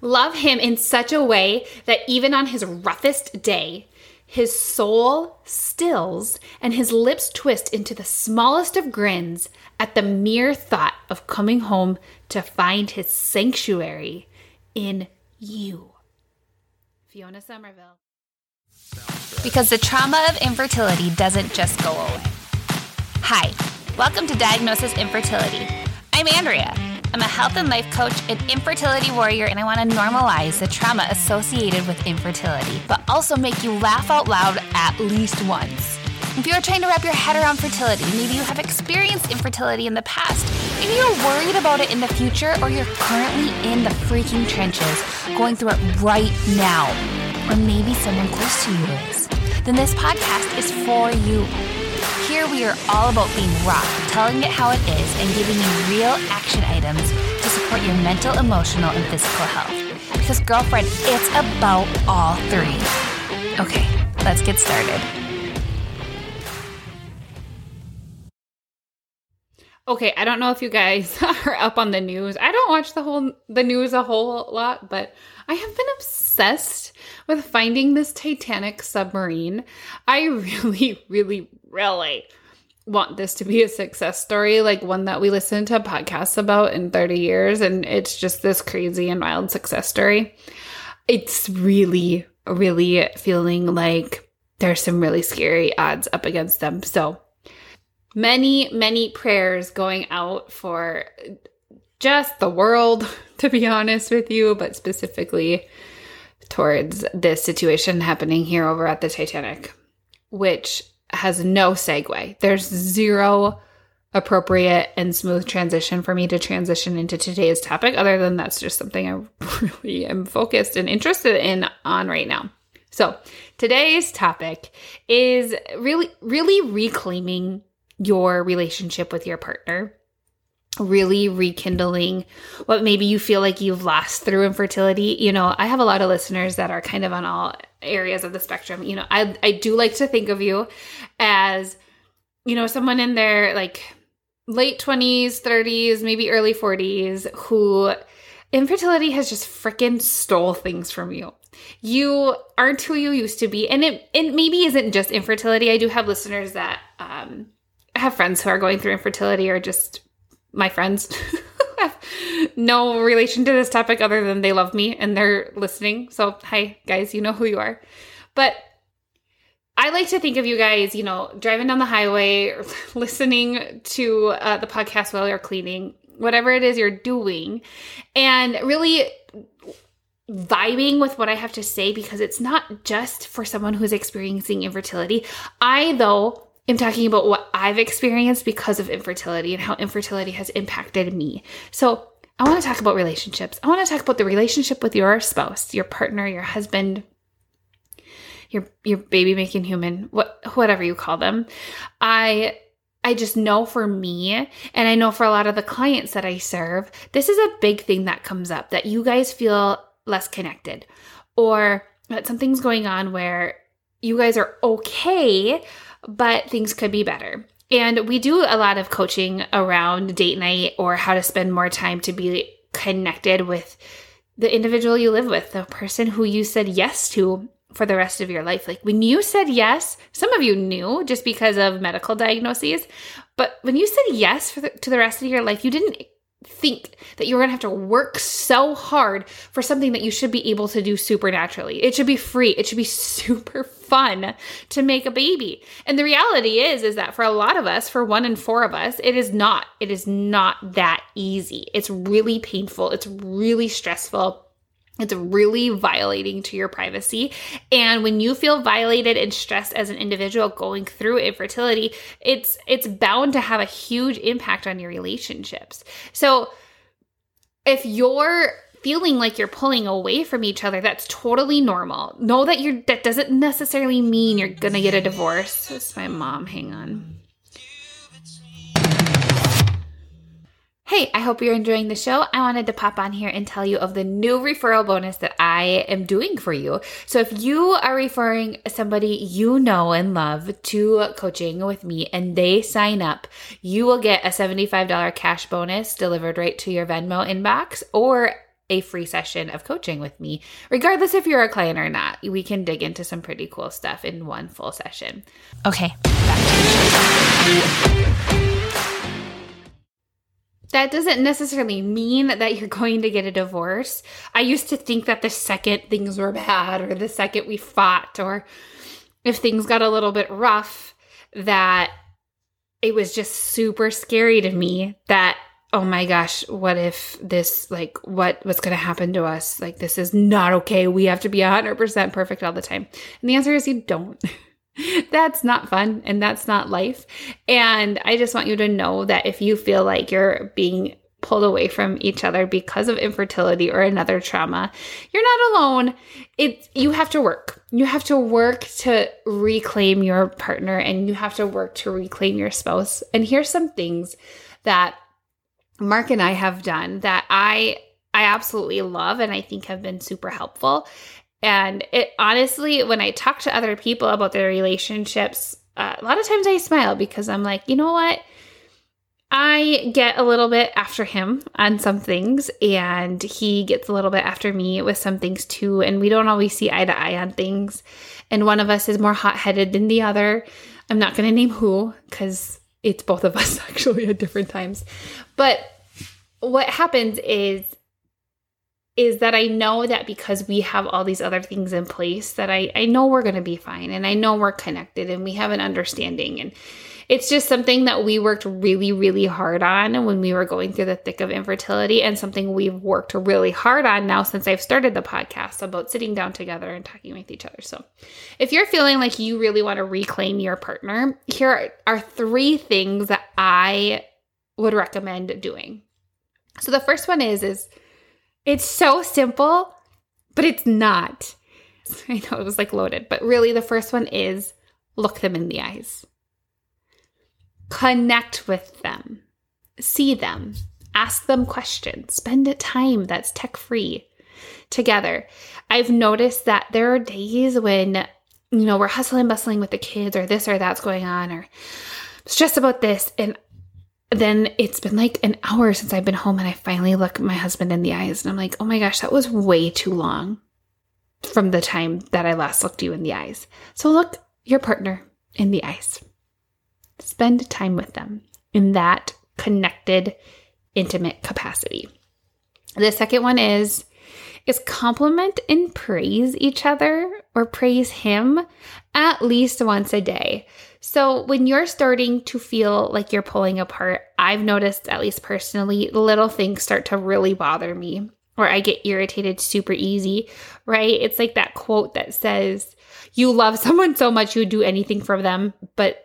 Love him in such a way that even on his roughest day, his soul stills and his lips twist into the smallest of grins at the mere thought of coming home to find his sanctuary in you. Fiona Somerville. Because the trauma of infertility doesn't just go away. Hi, welcome to Diagnosis Infertility. I'm Andrea. I'm a health and life coach, an infertility warrior, and I want to normalize the trauma associated with infertility, but also make you laugh out loud at least once. If you're trying to wrap your head around fertility, maybe you have experienced infertility in the past, maybe you're worried about it in the future, or you're currently in the freaking trenches, going through it right now, or maybe someone close to you is, then this podcast is for you. Here we are all about being raw, telling it how it is, and giving you real action items to support your mental, emotional, and physical health. Because, girlfriend, it's about all three. Okay, let's get started. Okay, I don't know if you guys are up on the news. I don't watch the whole the news a whole lot, but I have been obsessed with finding this Titanic submarine. I really, really, really want this to be a success story, like one that we listen to podcasts about in 30 years, and it's just this crazy and wild success story. It's really, really feeling like there's some really scary odds up against them. So many, many prayers going out for just the world, to be honest with you, but specifically towards this situation happening here over at the Titanic, which has no segue. There's zero appropriate and smooth transition for me to transition into today's topic, other than that's just something I really am focused and interested in on right now. So, today's topic is really, really reclaiming your relationship with your partner really rekindling what maybe you feel like you've lost through infertility. You know, I have a lot of listeners that are kind of on all areas of the spectrum. You know, I I do like to think of you as you know, someone in their like late 20s, 30s, maybe early 40s who infertility has just freaking stole things from you. You aren't who you used to be. And it, it maybe isn't just infertility. I do have listeners that um, have friends who are going through infertility or just my friends have no relation to this topic other than they love me and they're listening. So, hi, guys, you know who you are. But I like to think of you guys, you know, driving down the highway, listening to uh, the podcast while you're cleaning, whatever it is you're doing, and really vibing with what I have to say because it's not just for someone who's experiencing infertility. I, though, am talking about what I've experienced because of infertility and how infertility has impacted me. So, I want to talk about relationships. I want to talk about the relationship with your spouse, your partner, your husband, your your baby making human, what whatever you call them. I I just know for me and I know for a lot of the clients that I serve, this is a big thing that comes up that you guys feel less connected or that something's going on where you guys are okay but things could be better. And we do a lot of coaching around date night or how to spend more time to be connected with the individual you live with, the person who you said yes to for the rest of your life. Like when you said yes, some of you knew just because of medical diagnoses, but when you said yes the, to the rest of your life, you didn't think that you're going to have to work so hard for something that you should be able to do supernaturally. It should be free. It should be super fun to make a baby. And the reality is is that for a lot of us, for one in 4 of us, it is not. It is not that easy. It's really painful. It's really stressful. It's really violating to your privacy. And when you feel violated and stressed as an individual going through infertility, it's it's bound to have a huge impact on your relationships. So if you're feeling like you're pulling away from each other, that's totally normal. Know that you're that doesn't necessarily mean you're gonna get a divorce. That's my mom. Hang on. Hey, I hope you're enjoying the show. I wanted to pop on here and tell you of the new referral bonus that I am doing for you. So, if you are referring somebody you know and love to coaching with me and they sign up, you will get a $75 cash bonus delivered right to your Venmo inbox or a free session of coaching with me, regardless if you're a client or not. We can dig into some pretty cool stuff in one full session. Okay, back to you that doesn't necessarily mean that you're going to get a divorce. I used to think that the second things were bad or the second we fought or if things got a little bit rough that it was just super scary to me that oh my gosh, what if this like what what's going to happen to us? Like this is not okay. We have to be 100% perfect all the time. And the answer is you don't. that's not fun and that's not life. And I just want you to know that if you feel like you're being pulled away from each other because of infertility or another trauma, you're not alone. It's you have to work. You have to work to reclaim your partner and you have to work to reclaim your spouse. And here's some things that Mark and I have done that I I absolutely love and I think have been super helpful. And it honestly, when I talk to other people about their relationships, uh, a lot of times I smile because I'm like, you know what? I get a little bit after him on some things, and he gets a little bit after me with some things too. And we don't always see eye to eye on things. And one of us is more hot headed than the other. I'm not going to name who because it's both of us actually at different times. But what happens is is that I know that because we have all these other things in place that I, I know we're going to be fine and I know we're connected and we have an understanding and it's just something that we worked really really hard on when we were going through the thick of infertility and something we've worked really hard on now since I've started the podcast about sitting down together and talking with each other. So, if you're feeling like you really want to reclaim your partner, here are three things that I would recommend doing. So the first one is is it's so simple, but it's not. I know it was like loaded, but really the first one is look them in the eyes. Connect with them. See them. Ask them questions. Spend a time that's tech free together. I've noticed that there are days when, you know, we're hustling bustling with the kids or this or that's going on or stressed about this. And then it's been like an hour since I've been home and I finally look my husband in the eyes and I'm like, oh my gosh, that was way too long from the time that I last looked you in the eyes. So look your partner in the eyes. Spend time with them in that connected, intimate capacity. The second one is is compliment and praise each other or praise him at least once a day. So, when you're starting to feel like you're pulling apart, I've noticed, at least personally, little things start to really bother me, or I get irritated super easy, right? It's like that quote that says, You love someone so much you would do anything for them, but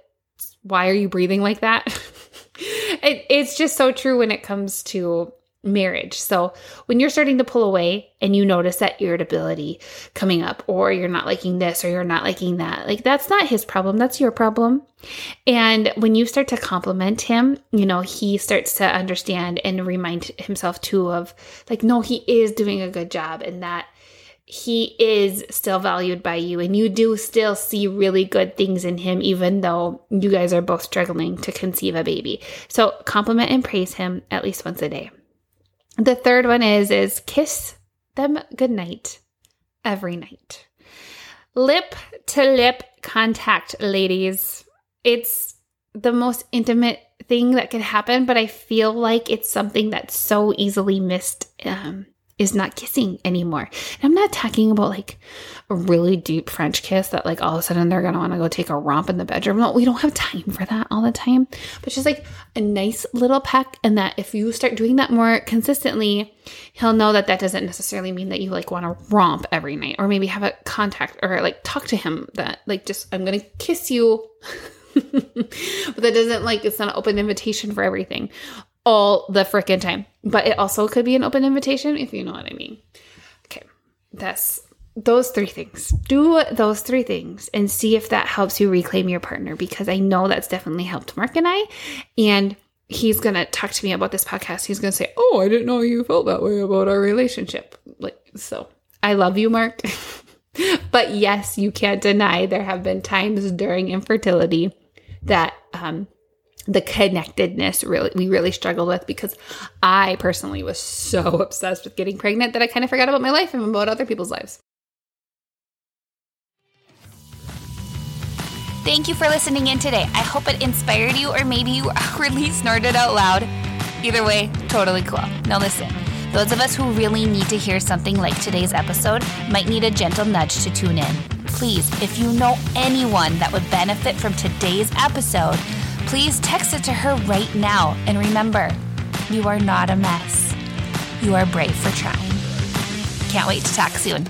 why are you breathing like that? it, it's just so true when it comes to marriage. So when you're starting to pull away and you notice that irritability coming up, or you're not liking this, or you're not liking that, like that's not his problem, that's your problem. And when you start to compliment him, you know, he starts to understand and remind himself too of like, no, he is doing a good job and that he is still valued by you and you do still see really good things in him even though you guys are both struggling to conceive a baby. So compliment and praise him at least once a day. The third one is is kiss them goodnight every night. Lip to lip contact, ladies. It's the most intimate thing that could happen, but I feel like it's something that's so easily missed um, is not kissing anymore. And I'm not talking about like a really deep French kiss that like all of a sudden they're gonna want to go take a romp in the bedroom. No, we don't have time for that all the time. But just like a nice little peck, and that if you start doing that more consistently, he'll know that that doesn't necessarily mean that you like want to romp every night, or maybe have a contact or like talk to him that like just I'm gonna kiss you. but that doesn't like it's not an open invitation for everything all the freaking time. But it also could be an open invitation if you know what I mean. Okay, that's those three things. Do those three things and see if that helps you reclaim your partner because I know that's definitely helped Mark and I. And he's going to talk to me about this podcast. He's going to say, Oh, I didn't know you felt that way about our relationship. Like, so I love you, Mark. but yes, you can't deny there have been times during infertility that um, the connectedness really we really struggled with because I personally was so obsessed with getting pregnant that I kind of forgot about my life and about other people's lives. Thank you for listening in today. I hope it inspired you or maybe you awkwardly snorted out loud. Either way, totally cool. Now listen. Those of us who really need to hear something like today's episode might need a gentle nudge to tune in. Please, if you know anyone that would benefit from today's episode, please text it to her right now. And remember, you are not a mess. You are brave for trying. Can't wait to talk soon.